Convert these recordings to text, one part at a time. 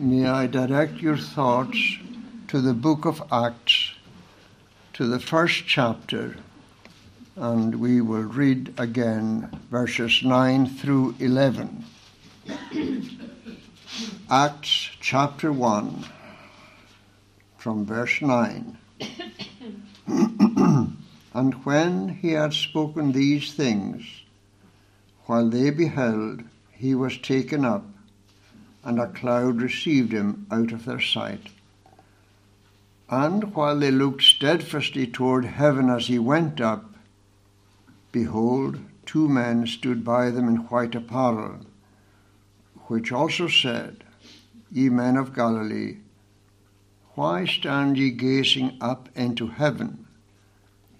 may I direct your thoughts to the book of Acts, to the first chapter, and we will read again verses 9 through 11. Acts chapter 1, from verse 9. and when he had spoken these things, while they beheld, he was taken up, and a cloud received him out of their sight. And while they looked steadfastly toward heaven as he went up, behold, two men stood by them in white apparel, which also said, Ye men of Galilee, why stand ye gazing up into heaven?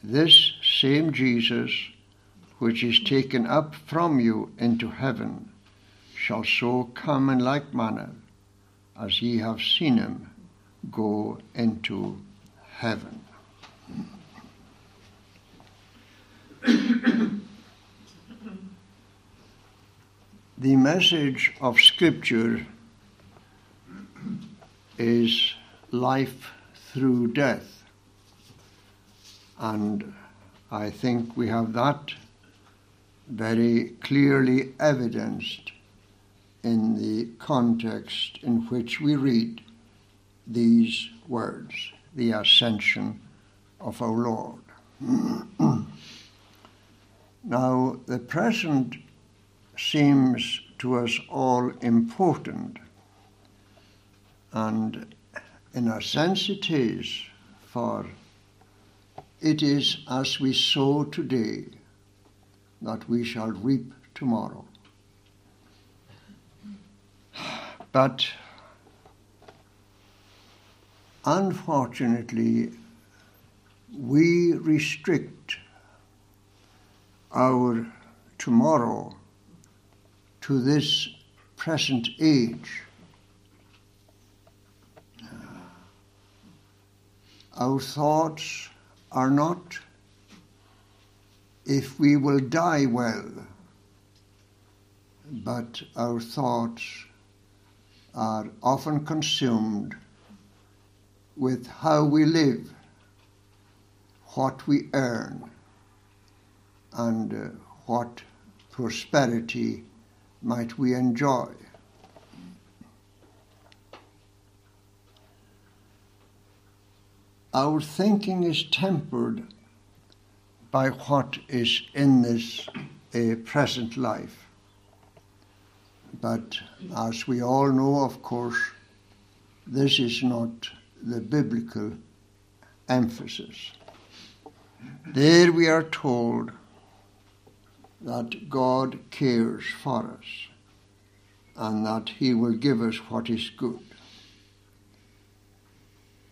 This same Jesus, which is taken up from you into heaven, shall so come in like manner as ye have seen him go into heaven. the message of Scripture is life through death. And I think we have that very clearly evidenced in the context in which we read these words the ascension of our Lord. now, the present seems to us all important, and in a sense it is, for it is as we sow today that we shall reap tomorrow. But unfortunately, we restrict our tomorrow to this present age. Uh, our thoughts are not if we will die well, but our thoughts are often consumed with how we live, what we earn, and uh, what prosperity might we enjoy. Our thinking is tempered by what is in this uh, present life. But as we all know, of course, this is not the biblical emphasis. There we are told that God cares for us and that He will give us what is good.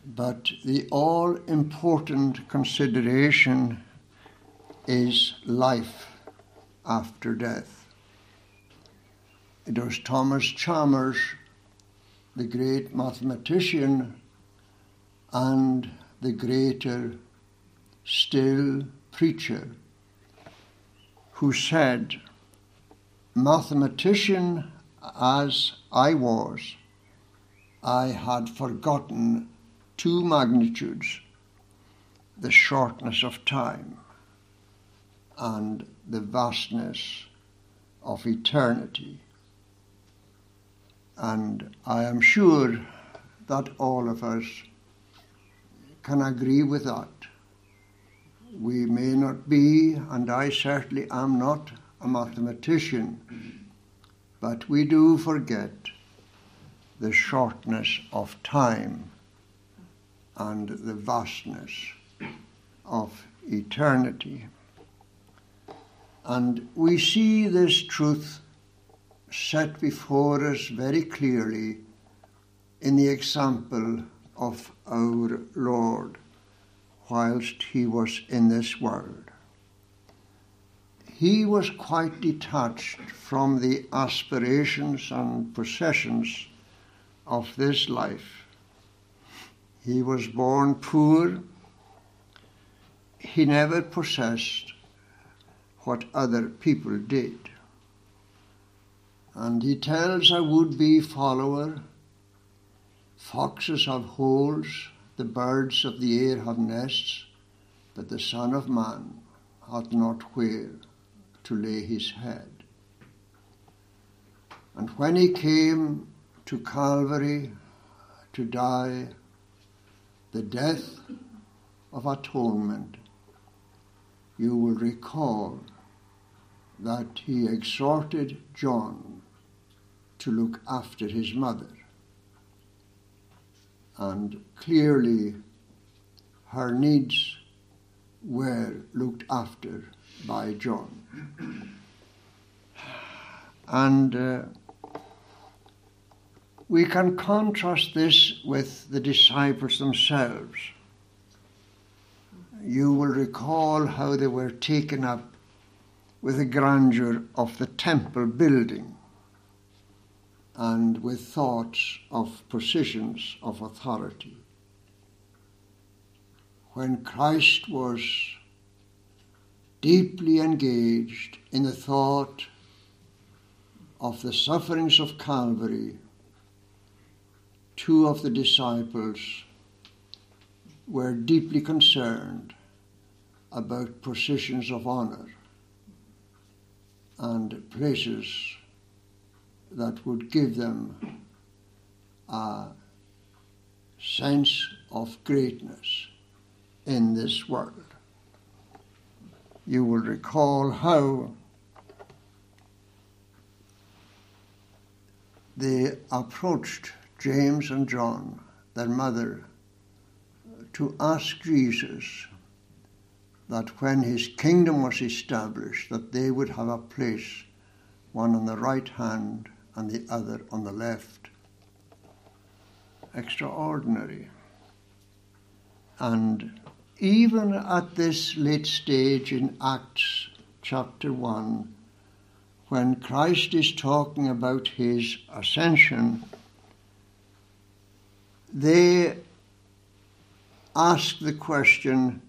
But the all important consideration is life after death. It was Thomas Chalmers, the great mathematician, and the greater still preacher, who said, Mathematician as I was, I had forgotten two magnitudes the shortness of time and the vastness of eternity. And I am sure that all of us can agree with that. We may not be, and I certainly am not, a mathematician, but we do forget the shortness of time and the vastness of eternity. And we see this truth set before us very clearly in the example of our Lord whilst he was in this world. He was quite detached from the aspirations and possessions of this life. He was born poor. He never possessed what other people did. And he tells a would be follower Foxes have holes, the birds of the air have nests, but the Son of Man hath not where to lay his head. And when he came to Calvary to die, the death of atonement, you will recall that he exhorted John to look after his mother. And clearly, her needs were looked after by John. And uh, we can contrast this with the disciples themselves. You will recall how they were taken up with the grandeur of the temple building and with thoughts of positions of authority. When Christ was deeply engaged in the thought of the sufferings of Calvary, two of the disciples were deeply concerned about positions of honor and places that would give them a sense of greatness in this world. You will recall how they approached James and John, their mother, to ask Jesus that when his kingdom was established, that they would have a place, one on the right hand and the other on the left. Extraordinary. And even at this late stage in Acts chapter 1, when Christ is talking about his ascension, they ask the question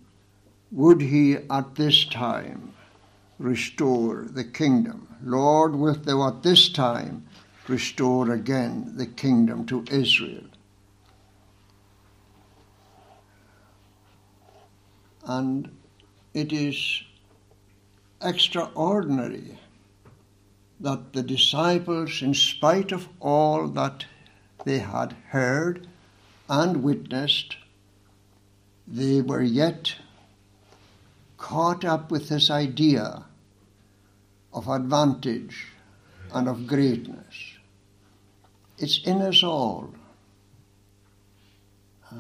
would he at this time restore the kingdom? Lord, wilt thou at this time restore again the kingdom to Israel? And it is extraordinary that the disciples, in spite of all that they had heard and witnessed, they were yet caught up with this idea of advantage and of greatness. It's in us all. Uh,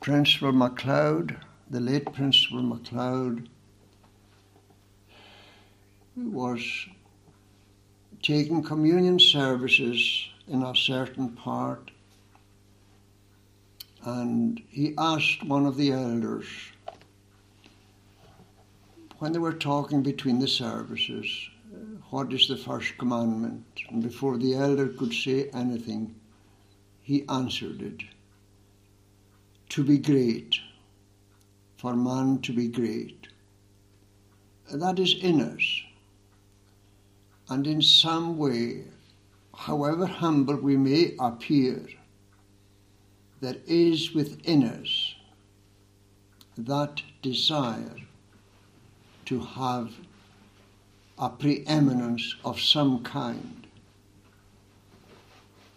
Principal MacLeod, the late Principal MacLeod, was taking communion services in a certain part and he asked one of the elders when they were talking between the services, what is the first commandment? And before the elder could say anything, he answered it to be great, for man to be great. That is in us. And in some way, however humble we may appear, there is within us that desire to have a preeminence of some kind.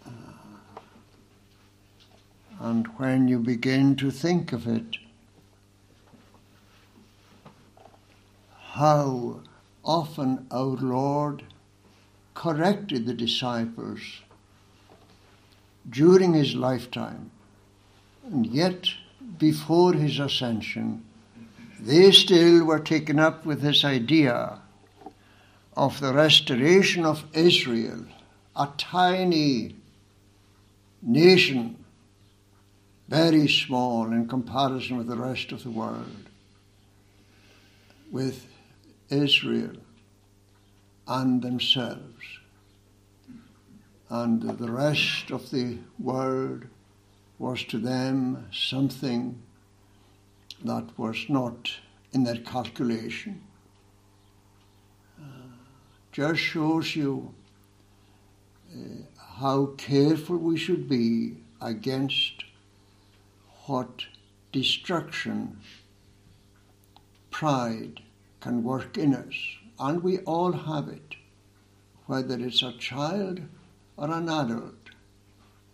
Uh, and when you begin to think of it, how often our Lord corrected the disciples during his lifetime and yet, before his ascension, they still were taken up with this idea of the restoration of Israel, a tiny nation, very small in comparison with the rest of the world, with Israel and themselves. And the rest of the world was to them something that was not in their calculation. Just shows you uh, how careful we should be against what destruction pride can work in us. And we all have it, whether it's a child or an adult.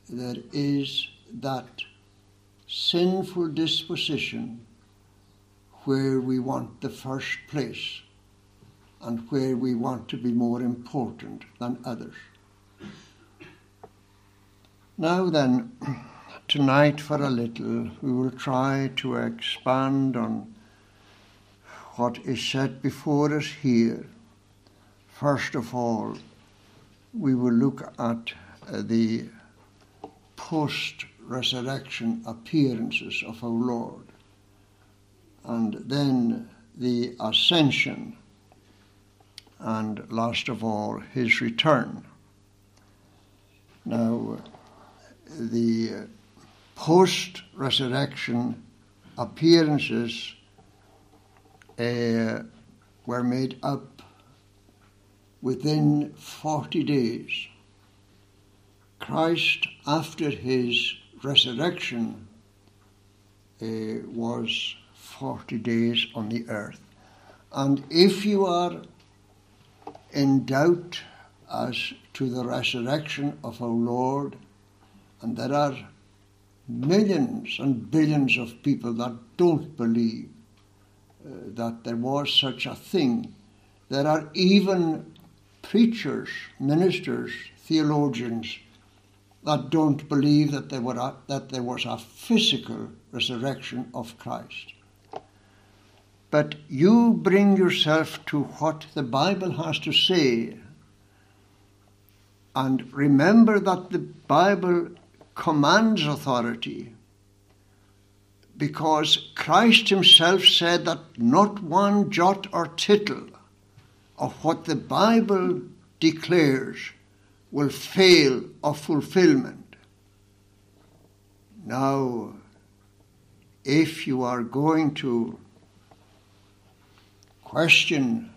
There is that sinful disposition where we want the first place and where we want to be more important than others. Now then, tonight for a little, we will try to expand on what is set before us here. First of all, we will look at uh, the post resurrection appearances of our Lord, and then the ascension, and last of all, his return. Now, the post resurrection appearances uh, were made up within 40 days. Christ, after his resurrection, uh, was 40 days on the earth. And if you are in doubt as to the resurrection of our Lord, and there are millions and billions of people that don't believe uh, that there was such a thing. There are even preachers, ministers, theologians that don't believe that there, were a, that there was a physical resurrection of Christ. But you bring yourself to what the Bible has to say and remember that the Bible commands authority because Christ Himself said that not one jot or tittle of what the Bible declares will fail of fulfillment. Now, if you are going to question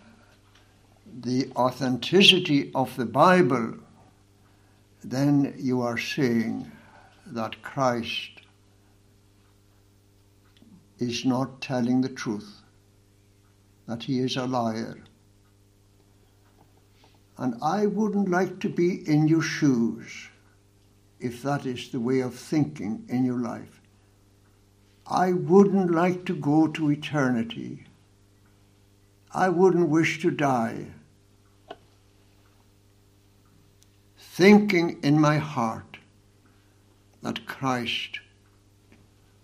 the authenticity of the Bible, then you are saying that Christ is not telling the truth, that he is a liar. And I wouldn't like to be in your shoes if that is the way of thinking in your life. I wouldn't like to go to eternity. I wouldn't wish to die. Thinking in my heart that Christ,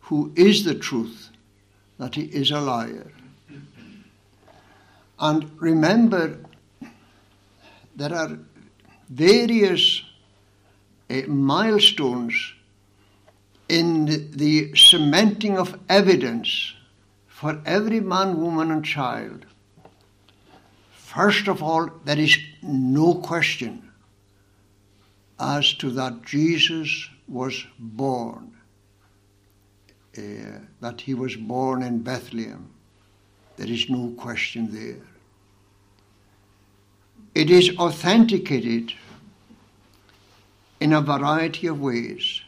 who is the truth, that he is a liar. And remember, there are various uh, milestones in the, the cementing of evidence for every man, woman, and child. First of all, there is no question as to that Jesus was born uh, that he was born in Bethlehem. There is no question there. It is authenticated in a variety of ways.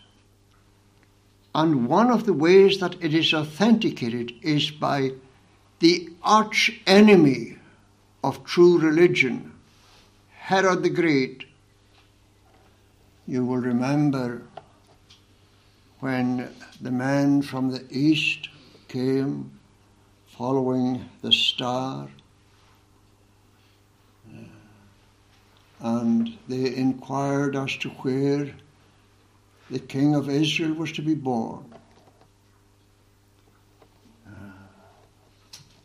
And one of the ways that it is authenticated is by the arch enemy of true religion, Herod the Great. You will remember when the man from the east came following the star. Uh, and they inquired as to where the king of Israel was to be born. Uh,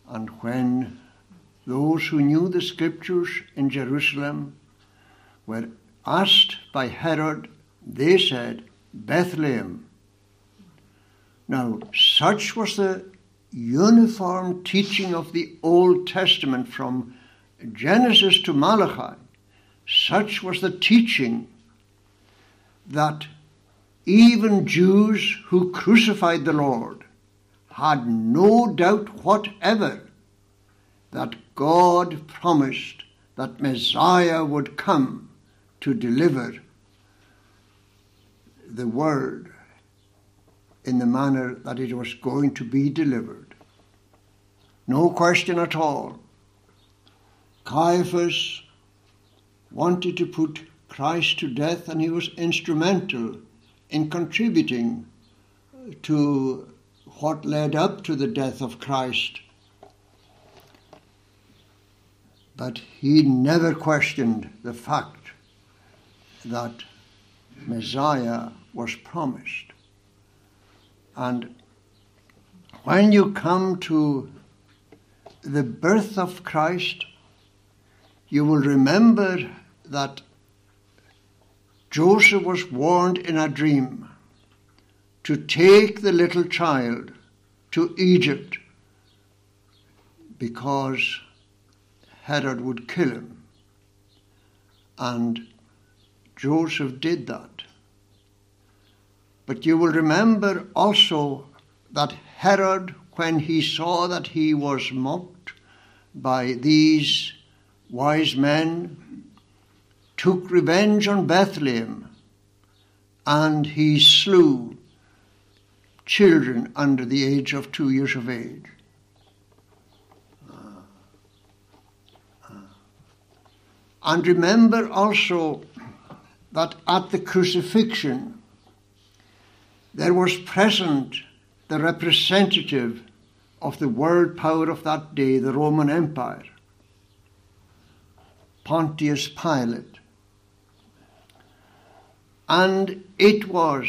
and when those who knew the scriptures in Jerusalem were asked by Herod, they said, Bethlehem now, such was the uniform teaching of the Old Testament from Genesis to Malachi. Such was the teaching that even Jews who crucified the Lord had no doubt whatever that God promised that Messiah would come to deliver the word in the manner that it was going to be delivered. No question at all. Caiaphas wanted to put Christ to death, and he was instrumental in contributing to what led up to the death of Christ. But he never questioned the fact that Messiah was promised. And when you come to the birth of Christ, you will remember that Joseph was warned in a dream to take the little child to Egypt because Herod would kill him. And Joseph did that. But you will remember also that Herod, when he saw that he was mocked by these wise men, took revenge on Bethlehem and he slew children under the age of two years of age. And remember also that at the crucifixion there was present the representative of the world power of that day, the Roman Empire, Pontius Pilate. And it was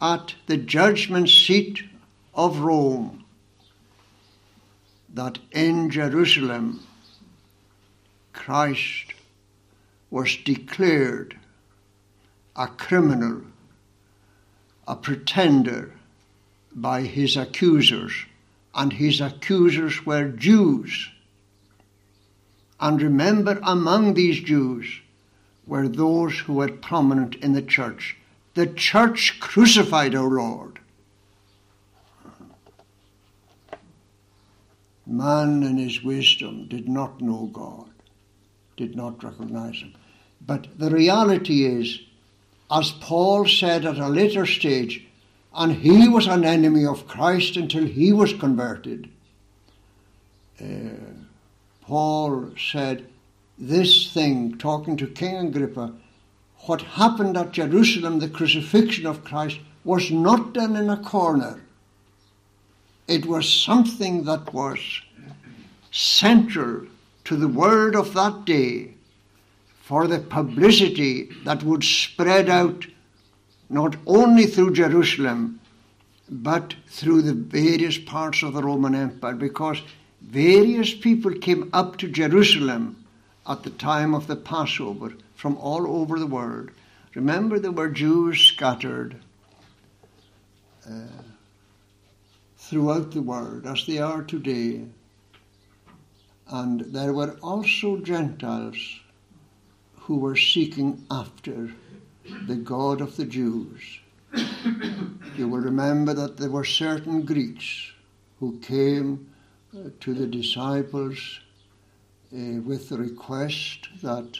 at the judgment seat of Rome that in Jerusalem Christ was declared a criminal, a pretender by his accusers, and his accusers were Jews. And remember, among these Jews were those who were prominent in the church. The church crucified our Lord. Man in his wisdom did not know God, did not recognize him. But the reality is, as Paul said at a later stage, and he was an enemy of Christ until he was converted. Uh, Paul said, This thing, talking to King Agrippa, what happened at Jerusalem, the crucifixion of Christ, was not done in a corner. It was something that was central to the world of that day for the publicity that would spread out not only through Jerusalem, but through the various parts of the Roman Empire, because various people came up to Jerusalem at the time of the Passover from all over the world. Remember, there were Jews scattered uh, throughout the world, as they are today. And there were also Gentiles who were seeking after the God of the Jews. you will remember that there were certain Greeks who came uh, to the disciples uh, with the request that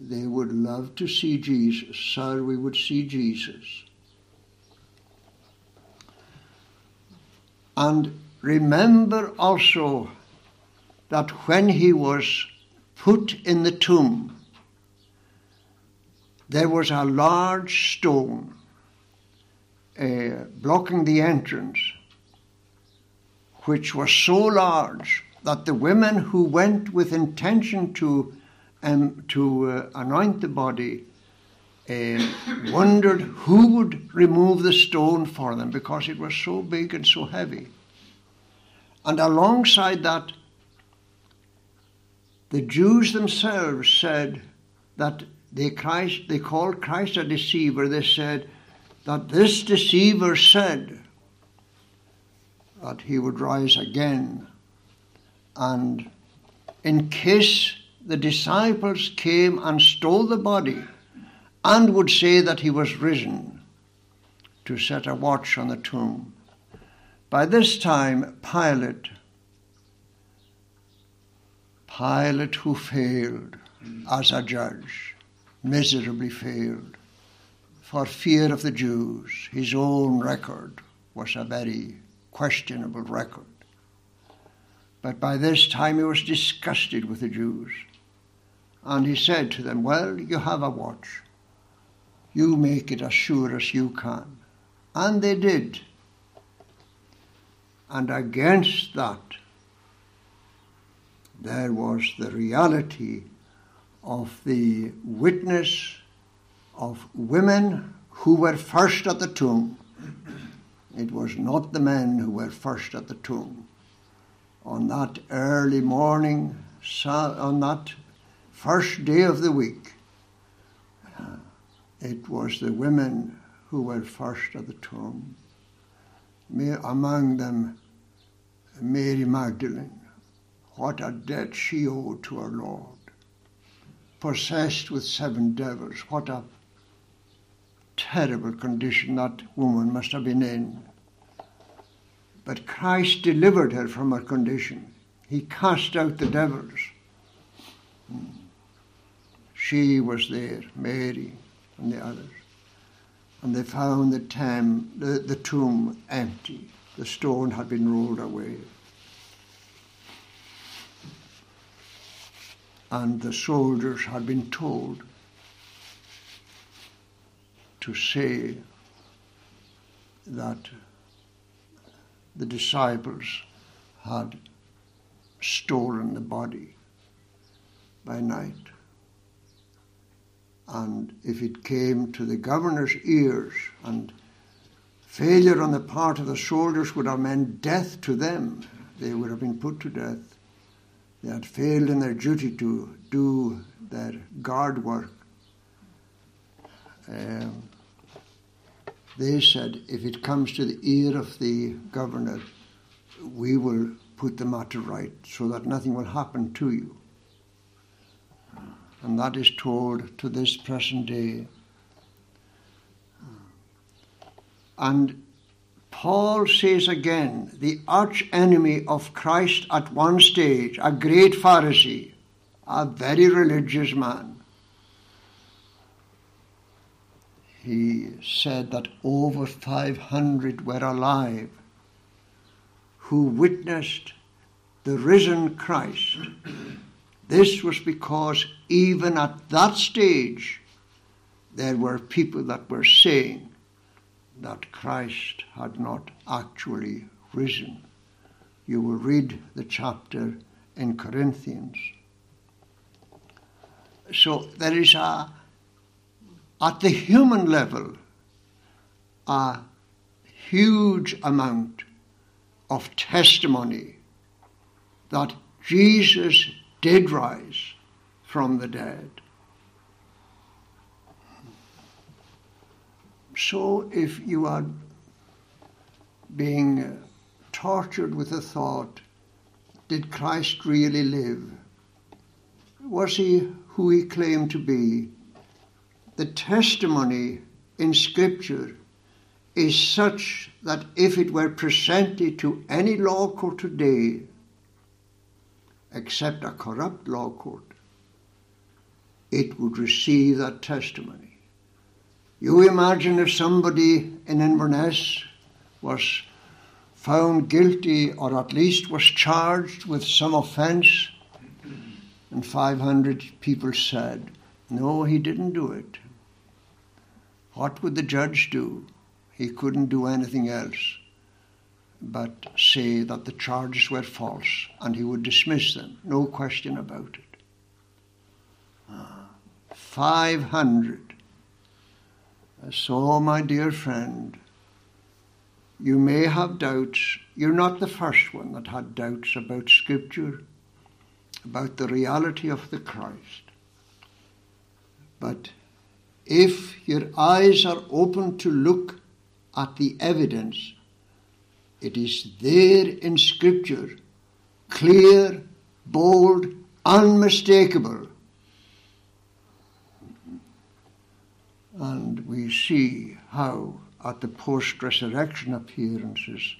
they would love to see Jesus. Sir, we would see Jesus. And remember also that when he was put in the tomb, there was a large stone uh, blocking the entrance, which was so large that the women who went with intention to, um, to uh, anoint the body uh, wondered who would remove the stone for them because it was so big and so heavy. And alongside that, the Jews themselves said that they, Christ, they called Christ a deceiver. They said that this deceiver said that he would rise again. And in case the disciples came and stole the body and would say that he was risen to set a watch on the tomb. By this time, Pilate, Pilate who failed as a judge, miserably failed, for fear of the Jews. His own record was a very questionable record. But by this time he was disgusted with the Jews. And he said to them, Well, you have a watch. You make it as sure as you can. And they did. And against that, there was the reality of the witness of women who were first at the tomb. It was not the men who were first at the tomb. On that early morning, on that first day of the week, uh, it was the women who were first at the tomb. Among them, Mary Magdalene. What a debt she owed to her Lord. Possessed with seven devils. What a terrible condition that woman must have been in. But Christ delivered her from her condition. He cast out the devils. She was there, Mary and the others. And they found the, tam, the, the tomb empty. The stone had been rolled away. And the soldiers had been told to say that the disciples had stolen the body by night. And if it came to the governor's ears and failure on the part of the soldiers would have meant death to them, they would have been put to death. They had failed in their duty to do their guard work. Um, they said, if it comes to the ear of the governor, we will put the matter right so that nothing will happen to you. And that is told to this present day. And Paul says again, the arch enemy of Christ at one stage, a great Pharisee, a very religious man, he said that over 500 were alive who witnessed the risen Christ. This was because even at that stage there were people that were saying that Christ had not actually risen. You will read the chapter in Corinthians. So there is a at the human level, a huge amount of testimony that Jesus did rise from the dead. So if you are being tortured with the thought, did Christ really live? Was he who he claimed to be? the testimony in Scripture is such that if it were presented to any law court today, except a corrupt law court, it would receive that testimony. You imagine if somebody in Inverness was found guilty or at least was charged with some offence, and 500 people said, No, he didn't do it. What would the judge do? He couldn't do anything else but say that the charges were false and he would dismiss them, no question about it. Ah, 500. So, my dear friend, you may have doubts. You're not the first one that had doubts about Scripture, about the reality of the Christ. But if your eyes are open to look at the evidence, it is there in Scripture, clear, bold, unmistakable. And we see how, at the post resurrection appearances,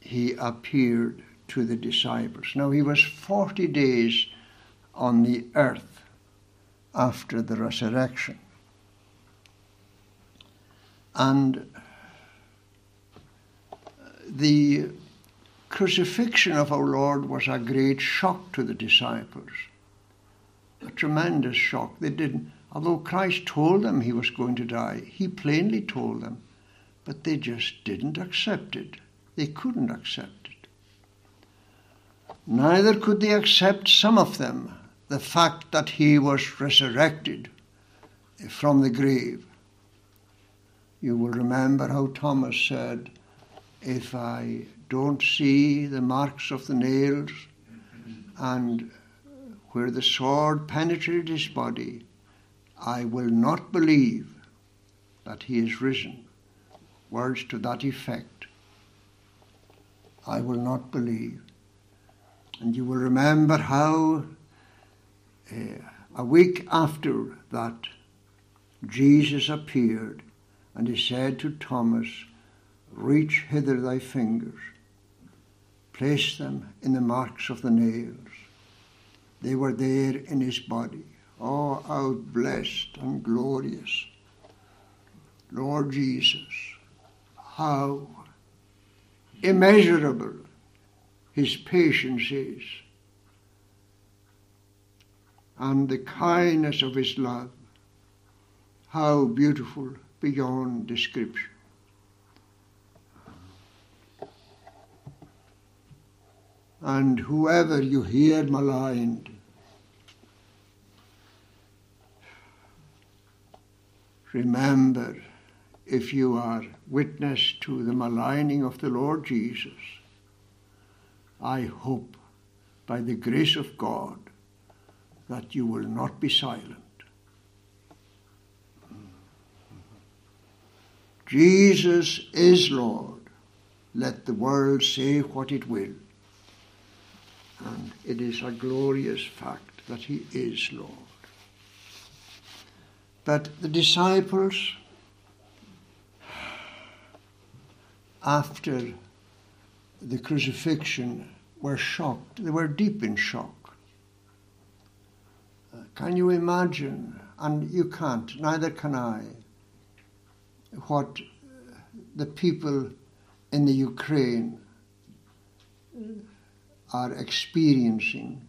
he appeared to the disciples. Now, he was 40 days on the earth after the resurrection. And uh, the crucifixion of our Lord was a great shock to the disciples. A tremendous shock. They didn't, although Christ told them he was going to die, he plainly told them, but they just didn't accept it. They couldn't accept it. Neither could they accept some of them the fact that he was resurrected from the grave. You will remember how Thomas said, If I don't see the marks of the nails and where the sword penetrated his body, I will not believe that he is risen. Words to that effect. I will not believe. And you will remember how uh, a week after that, Jesus appeared and he said to Thomas, Reach hither thy fingers, place them in the marks of the nails. They were there in his body. Oh, how blessed and glorious. Lord Jesus, how immeasurable his patience is, and the kindness of his love, how beautiful beyond description. And whoever you hear maligned, remember if you are witness to the maligning of the Lord Jesus, I hope by the grace of God that you will not be silent. Jesus is Lord. Let the world say what it will. And it is a glorious fact that he is Lord. But the disciples, after the crucifixion, were shocked. They were deep in shock. Uh, can you imagine? And you can't, neither can I, what the people in the Ukraine are experiencing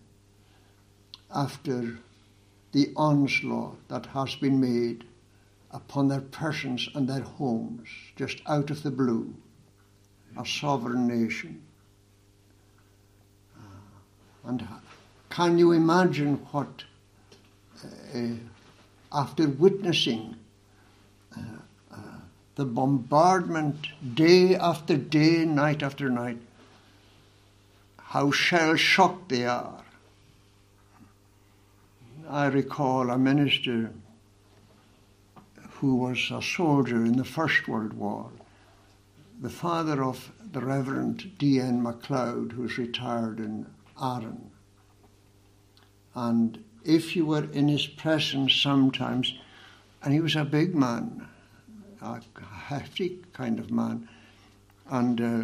after the onslaught that has been made upon their persons and their homes, just out of the blue, a sovereign nation. And can you imagine what, uh, after witnessing uh, uh, the bombardment day after day, night after night, how shell shocked they are? I recall a minister who was a soldier in the First World War, the father of the Reverend D.N. MacLeod, who's retired in Arran. And if you were in his presence sometimes, and he was a big man, a hefty kind of man, and uh,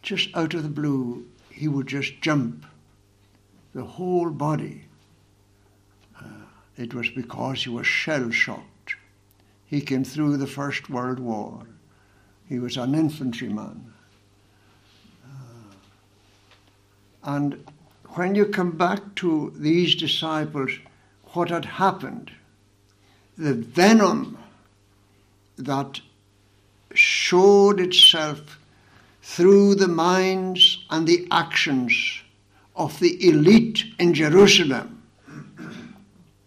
just out of the blue, he would just jump the whole body it was because he was shell shocked. He came through the First World War. He was an infantryman. Uh, and when you come back to these disciples, what had happened, the venom that showed itself through the minds and the actions of the elite in Jerusalem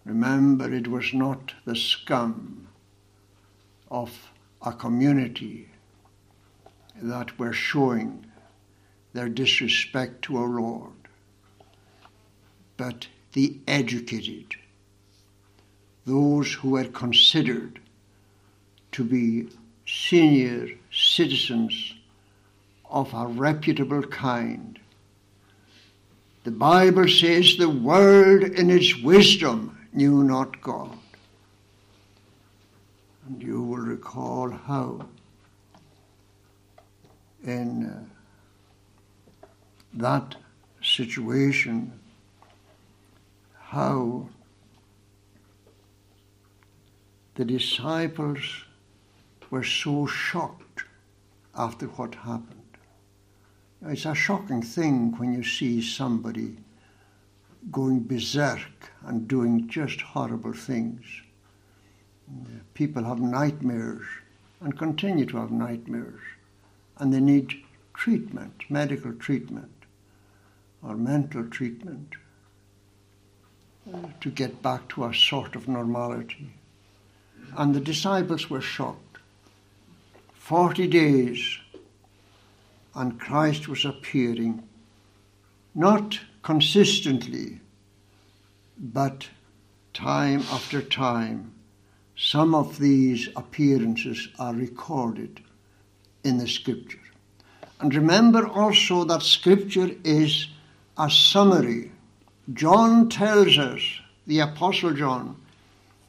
Remember, it was not the scum of a community that were showing their disrespect to our Lord, but the educated, those who were considered to be senior citizens of a reputable kind. The Bible says the world in its wisdom knew not God. And you will recall how in uh, that situation, how the disciples were so shocked after what happened. It's a shocking thing when you see somebody going berserk and doing just horrible things. People have nightmares and continue to have nightmares, and they need treatment, medical treatment, or mental treatment to get back to a sort of normality. And the disciples were shocked. Forty days, and Christ was appearing, not consistently, but time after time. Some of these appearances are recorded in the scripture. And remember also that scripture is a summary. John tells us, the Apostle John,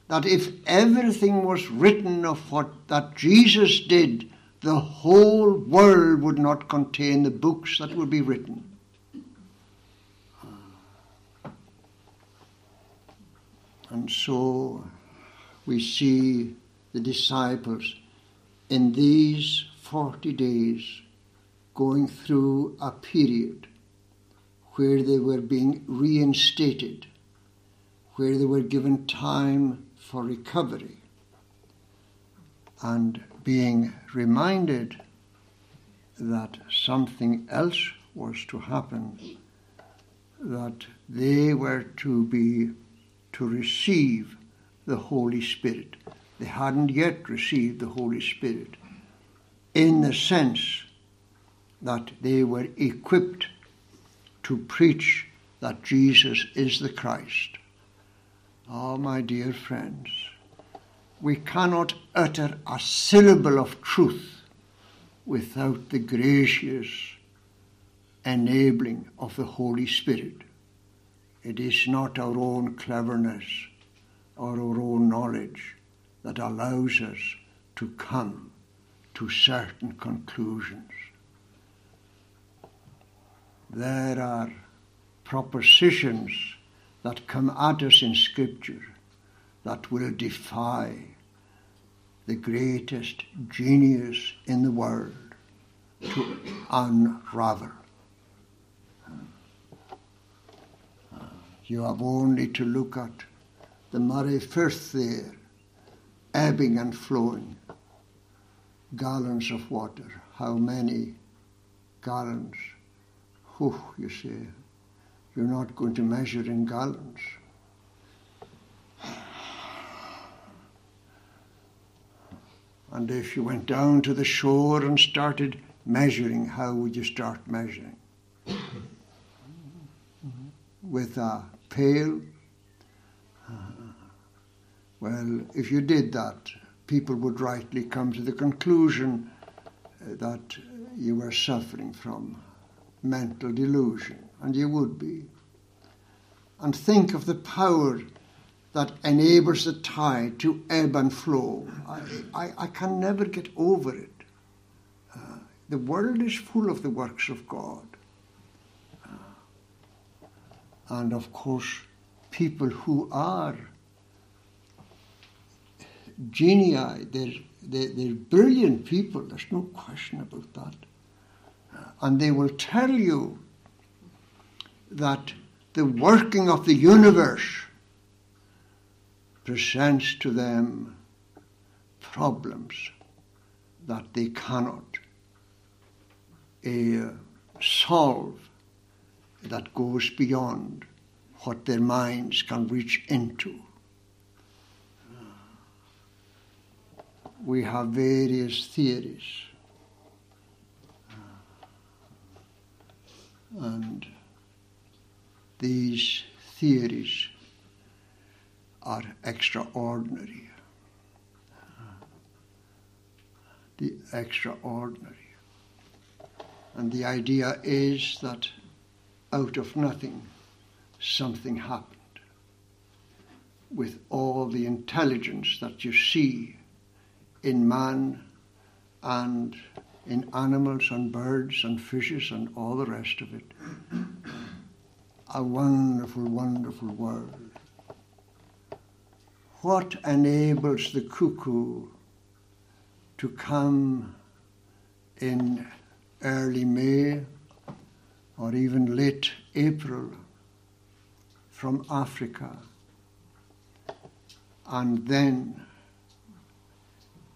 that if everything was written of what that Jesus did, the whole world would not contain the books that would be written. And so we see the disciples in these 40 days going through a period where they were being reinstated, where they were given time for recovery, and being reminded that something else was to happen, that they were to be to receive the Holy Spirit. They hadn't yet received the Holy Spirit in the sense that they were equipped to preach that Jesus is the Christ. Oh, my dear friends, we cannot utter a syllable of truth without the gracious enabling of the Holy Spirit. It is not our own cleverness or our own knowledge that allows us to come to certain conclusions. There are propositions that come at us in Scripture that will defy the greatest genius in the world to unravel. You have only to look at the Moray Firth there, ebbing and flowing, gallons of water. How many gallons? Whew, you say, you're not going to measure in gallons. And if you went down to the shore and started measuring, how would you start measuring? With a pail? Well, if you did that, people would rightly come to the conclusion that you were suffering from mental delusion, and you would be. And think of the power that enables the tide to ebb and flow. I, I, I can never get over it. Uh, the world is full of the works of God. And of course, people who are genii, they're, they're, they're brilliant people, there's no question about that. And they will tell you that the working of the universe presents to them problems that they cannot uh, solve that goes beyond what their minds can reach into. We have various theories. And these theories are extraordinary. The extraordinary. And the idea is that out of nothing, something happened. With all the intelligence that you see in man and in animals and birds and fishes and all the rest of it. A wonderful, wonderful world. What enables the cuckoo to come in early May or even late April from Africa and then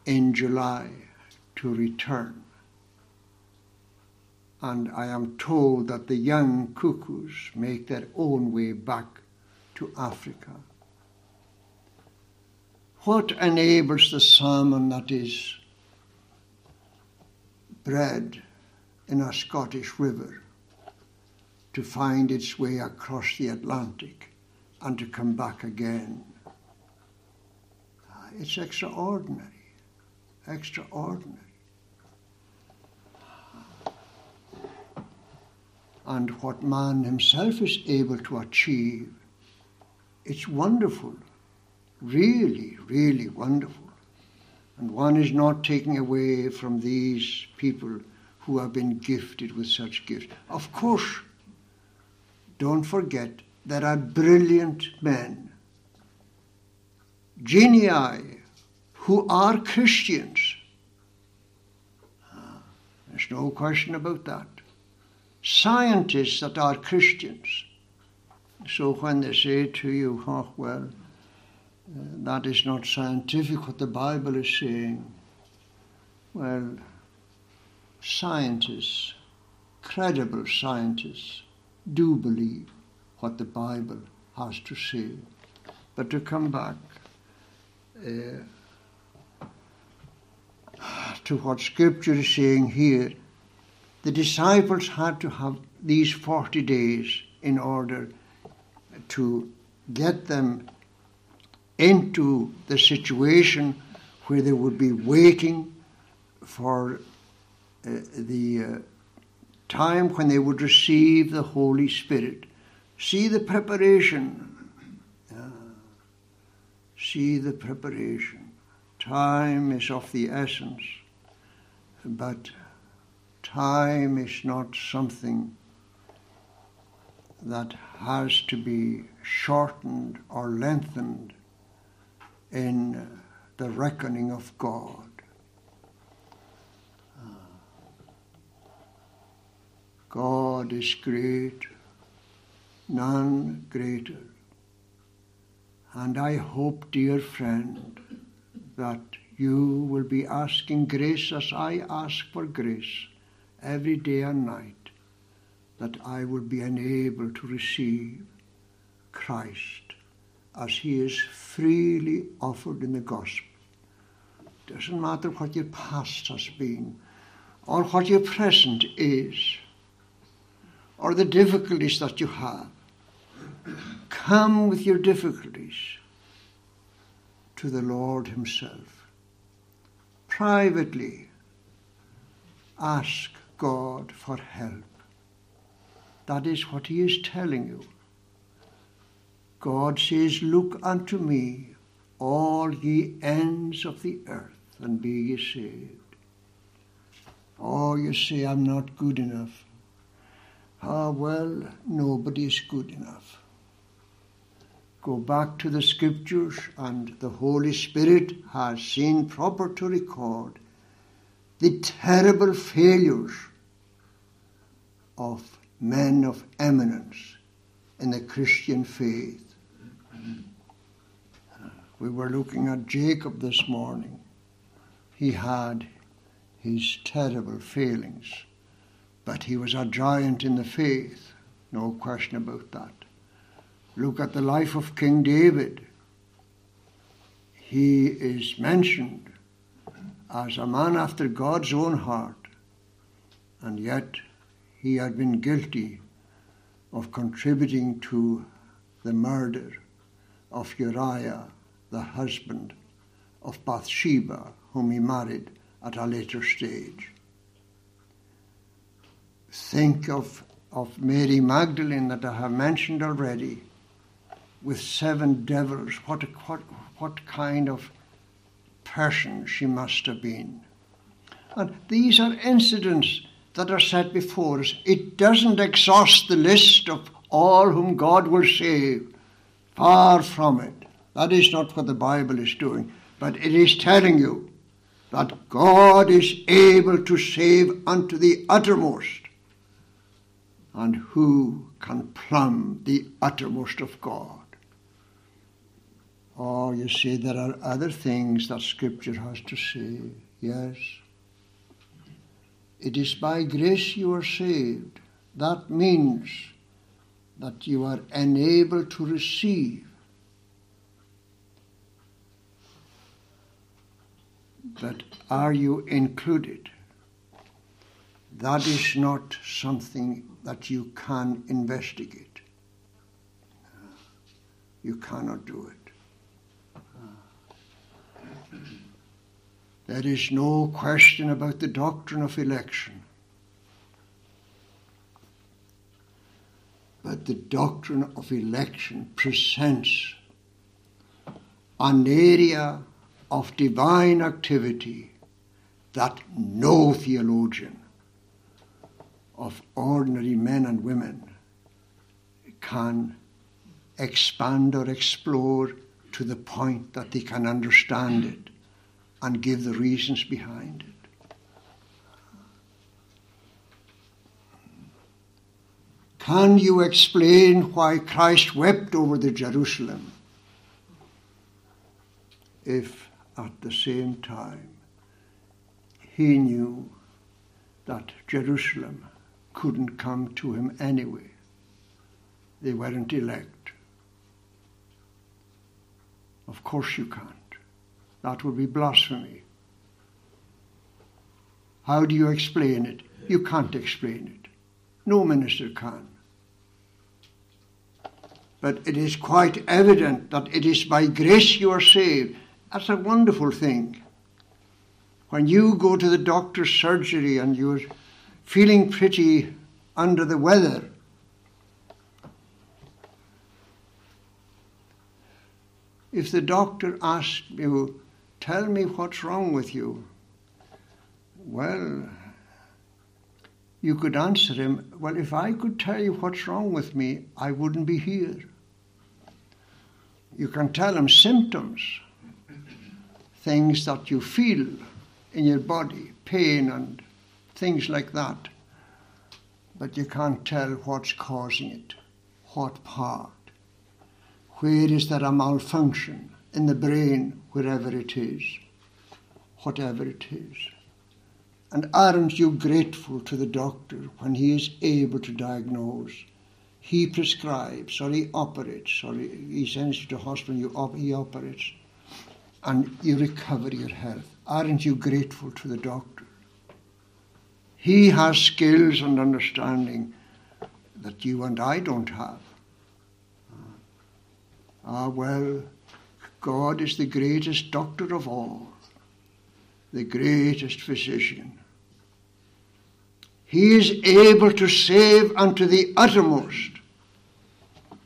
in July to return. And I am told that the young cuckoos make their own way back to Africa. What enables the salmon that is bred in a Scottish river to find its way across the Atlantic and to come back again? Ah, it's extraordinary. Extraordinary. And what man himself is able to achieve, it's wonderful. Really, really wonderful. And one is not taking away from these people who have been gifted with such gifts. Of course, don't forget, there are brilliant men genii who are Christians. There's no question about that. Scientists that are Christians. So when they say to you, oh, well, uh, that is not scientific what the Bible is saying, well, scientists, credible scientists, do believe what the Bible has to say. But to come back, uh, to what Scripture is saying here, the disciples had to have these 40 days in order to get them into the situation where they would be waiting for uh, the uh, time when they would receive the Holy Spirit. See the preparation. see the preparation. Time is of the essence, but time is not something that has to be shortened or lengthened in the reckoning of God. God is great, none greater. And I hope, dear friend, that you will be asking grace as I ask for grace every day and night, that I will be enabled to receive Christ as he is freely offered in the gospel. It doesn't matter what your past has been or what your present is or the difficulties that you have. Come with your difficulties to the Lord Himself. Privately, ask God for help. That is what He is telling you. God says, Look unto me, all ye ends of the earth, and be ye saved. Oh, you say, I'm not good enough. Ah, well, nobody is good enough go back to the scriptures, and the Holy Spirit has seen proper to record the terrible failures of men of eminence in the Christian faith. We were looking at Jacob this morning. He had his terrible failings, but he was a giant in the faith, no question about that. Look at the life of King David. He is mentioned as a man after God's own heart, and yet he had been guilty of contributing to the murder of Uriah, the husband of Bathsheba, whom he married at a later stage. Think of, of Mary Magdalene that I have mentioned already with seven devils. What, what, what kind of person she must have been. And these are incidents that are set before us. It doesn't exhaust the list of all whom God will save. Far from it. That is not what the Bible is doing. But it is telling you that God is able to save unto the uttermost. And who can plumb the uttermost of God? Oh, you see, there are other things that Scripture has to say. Yes. It is by grace you are saved. That means that you are enabled to receive. But are you included? That is not something that you can investigate. Uh, you cannot do it. Uh, there is no question about the doctrine of election. But the doctrine of election presents an area of divine activity that no theologian of ordinary men and women can expand or explore to the point that they can understand it and give the reasons behind it. Can you explain why Christ wept over the Jerusalem if at the same time he knew that Jerusalem couldn't come to him anyway? They weren't elect. Of course you can't. That would be blasphemy. How do you explain it? You can't explain it. No minister can. But it is quite evident that it is by grace you are saved. That's a wonderful thing. When you go to the doctor's surgery and you're feeling pretty under the weather, if the doctor asks you, Tell me what's wrong with you. Well, you could answer him, Well, if I could tell you what's wrong with me, I wouldn't be here. You can tell him symptoms, things that you feel in your body, pain and things like that. But you can't tell what's causing it, what part. Where is there a malfunction? in the brain, wherever it is, whatever it is. And aren't you grateful to the doctor when he is able to diagnose? He prescribes or he operates or he sends you to hospital, you op- he operates, and you recover your health. Aren't you grateful to the doctor? He has skills and understanding that you and I don't have. Ah, well, God is the greatest doctor of all, the greatest physician. He is able to save unto the uttermost.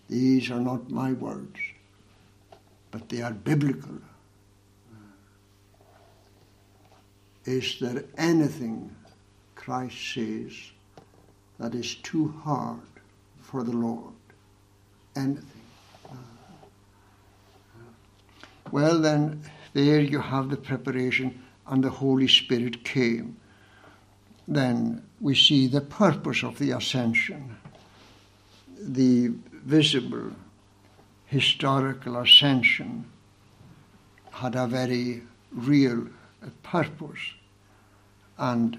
These are not my words, but they are biblical. Is there anything Christ says that is too hard for the Lord? Anything? Uh, well, then, there you have the preparation, and the Holy Spirit came. Then we see the purpose of the ascension, the visible historical ascension had a very real purpose. And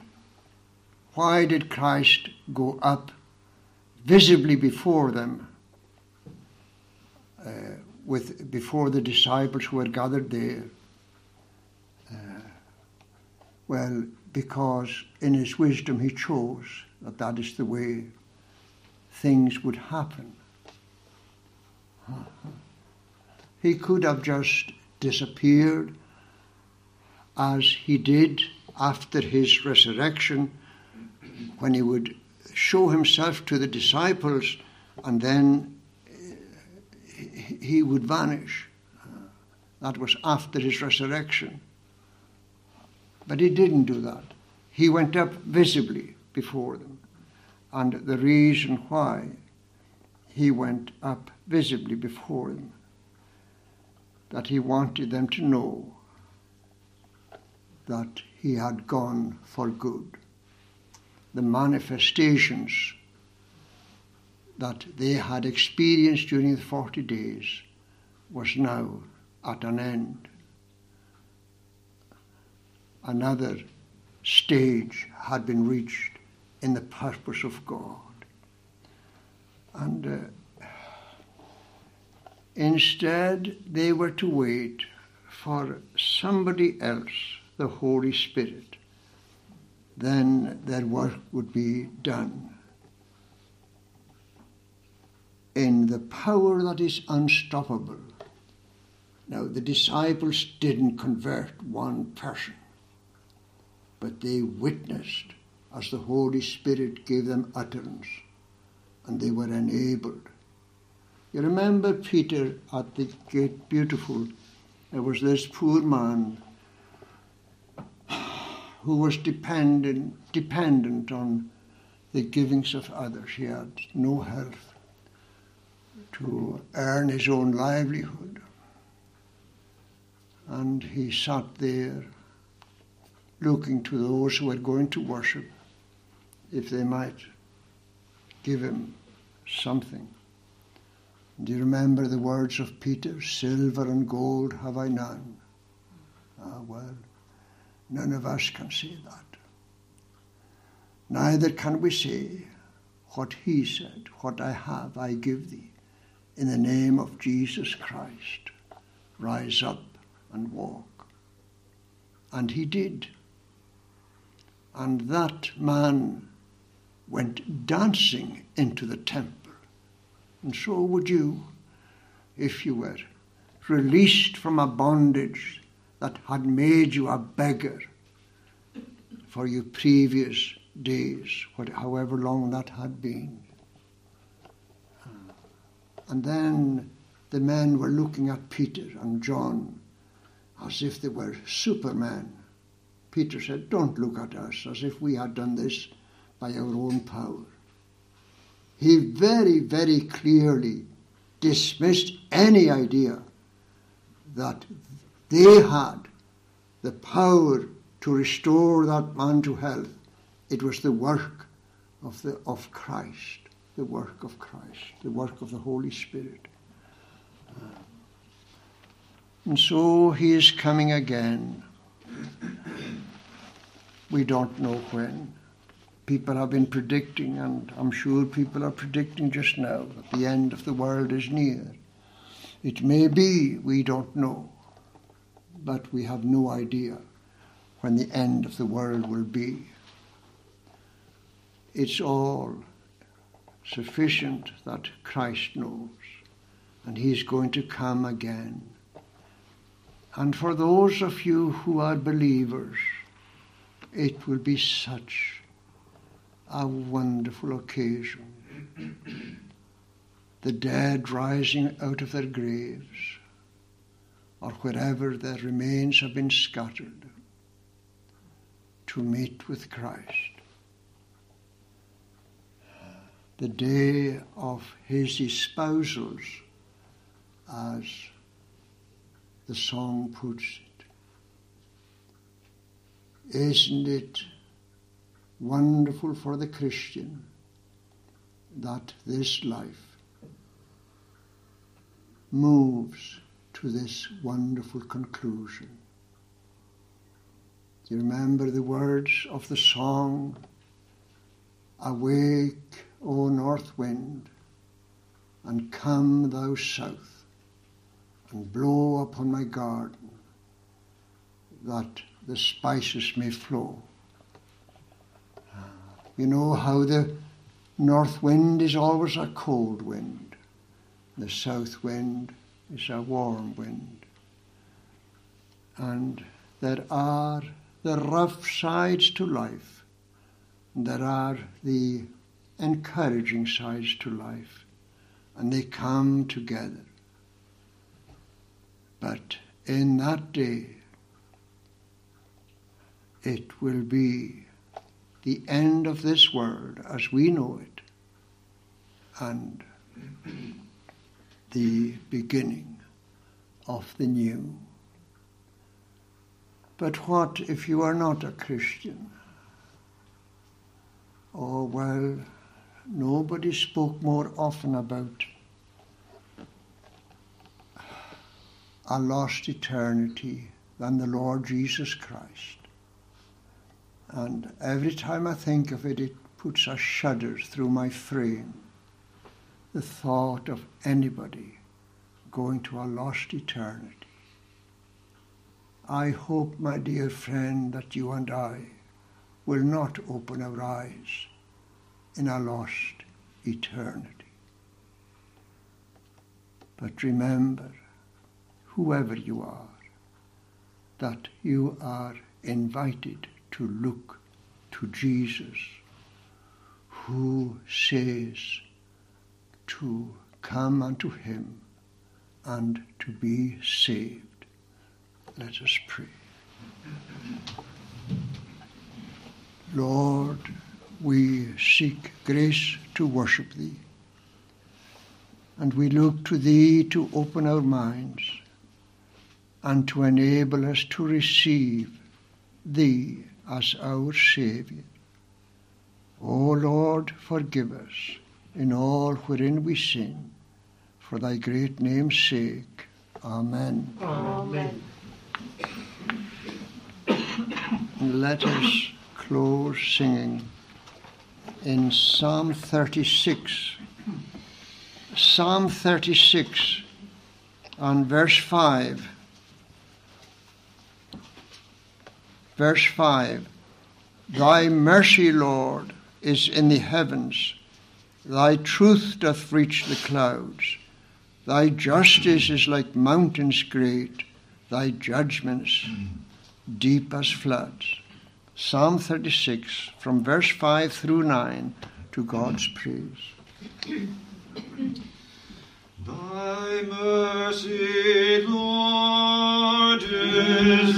why did Christ go up visibly before them? Uh, with before the disciples who were gathered there? Uh, well, because in his wisdom he chose that that is the way things would happen. He could have just disappeared as he did after his resurrection when he would show himself to the disciples and then uh, he would vanish. Uh, that was after his resurrection. But he didn't do that. He went up visibly before them. And the reason why he went up visibly before them, that he wanted them to know that he had gone for good. The manifestations that they had experienced during the 40 days was now at an end. Another stage had been reached in the purpose of God. And uh, instead, they were to wait for somebody else, the Holy Spirit. Then their work would be done. In the power that is unstoppable. Now, the disciples didn't convert one person, but they witnessed as the Holy Spirit gave them utterance and they were enabled. You remember Peter at the gate beautiful? There was this poor man who was dependent, dependent on the givings of others. He had no health to earn his own livelihood. And he sat there looking to those who were going to worship if they might give him something. Do you remember the words of Peter? Silver and gold have I none. Ah, well, none of us can say that. Neither can we say what he said, What I have, I give thee. In the name of Jesus Christ, rise up and walk. And he did. And that man went dancing into the temple. And so would you if you were released from a bondage that had made you a beggar for your previous days, however long that had been. And then the men were looking at Peter and John as if they were supermen. Peter said, Don't look at us as if we had done this by our own power. He very, very clearly dismissed any idea that they had the power to restore that man to health. It was the work of, the, of Christ, the work of Christ, the work of the Holy Spirit. Uh, and so he is coming again. We don't know when people have been predicting, and I'm sure people are predicting just now, that the end of the world is near. It may be, we don't know, but we have no idea when the end of the world will be. It's all sufficient that Christ knows, and He's going to come again. And for those of you who are believers, it will be such a wonderful occasion. the dead rising out of their graves, or wherever their remains have been scattered, to meet with Christ. The day of his espousals, as the song puts it. Isn't it? wonderful for the Christian that this life moves to this wonderful conclusion. Do you remember the words of the song, Awake, O north wind, and come thou south, and blow upon my garden, that the spices may flow. You know how the north wind is always a cold wind, the south wind is a warm wind. And there are the rough sides to life, there are the encouraging sides to life, and they come together. But in that day, it will be the end of this world as we know it and the beginning of the new. But what if you are not a Christian? Oh, well, nobody spoke more often about a lost eternity than the Lord Jesus Christ. And every time I think of it, it puts a shudder through my frame. The thought of anybody going to a lost eternity. I hope, my dear friend, that you and I will not open our eyes in a lost eternity. But remember, whoever you are, that you are invited to look to Jesus, who says to come unto him and to be saved. Let us pray. Lord, we seek grace to worship Thee, and we look to Thee to open our minds and to enable us to receive Thee as our Saviour. O Lord, forgive us in all wherein we sin, for Thy great name's sake. Amen. Amen. And let us close singing in Psalm 36. Psalm 36 on verse 5. Verse 5 Thy mercy, Lord, is in the heavens, thy truth doth reach the clouds. Thy justice is like mountains great, thy judgments deep as floods. Psalm 36, from verse 5 through 9, to God's praise. Thy mercy, Lord, is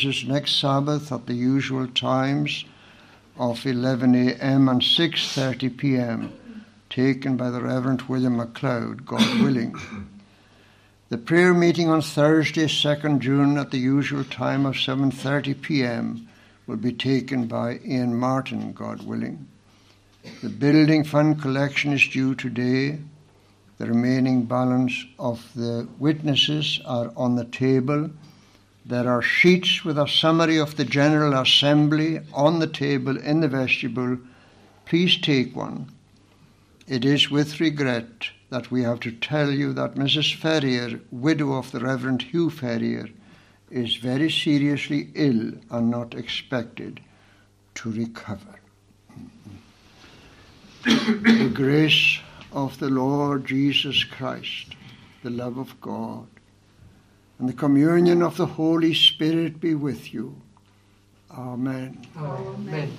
services next Sabbath at the usual times of 11 a.m. and 6:30 p.m. taken by the Reverend William MacLeod, God willing. The prayer meeting on Thursday, 2nd June at the usual time of 7:30 p.m. will be taken by Ian Martin, God willing. The building fund collection is due today. The remaining balance of the witnesses are on the table There are sheets with a summary of the General Assembly on the table in the vestibule. Please take one. It is with regret that we have to tell you that Mrs. Ferrier, widow of the Reverend Hugh Ferrier, is very seriously ill and not expected to recover. the grace of the Lord Jesus Christ, the love of God, and the communion of the Holy Spirit be with you. Amen. Amen.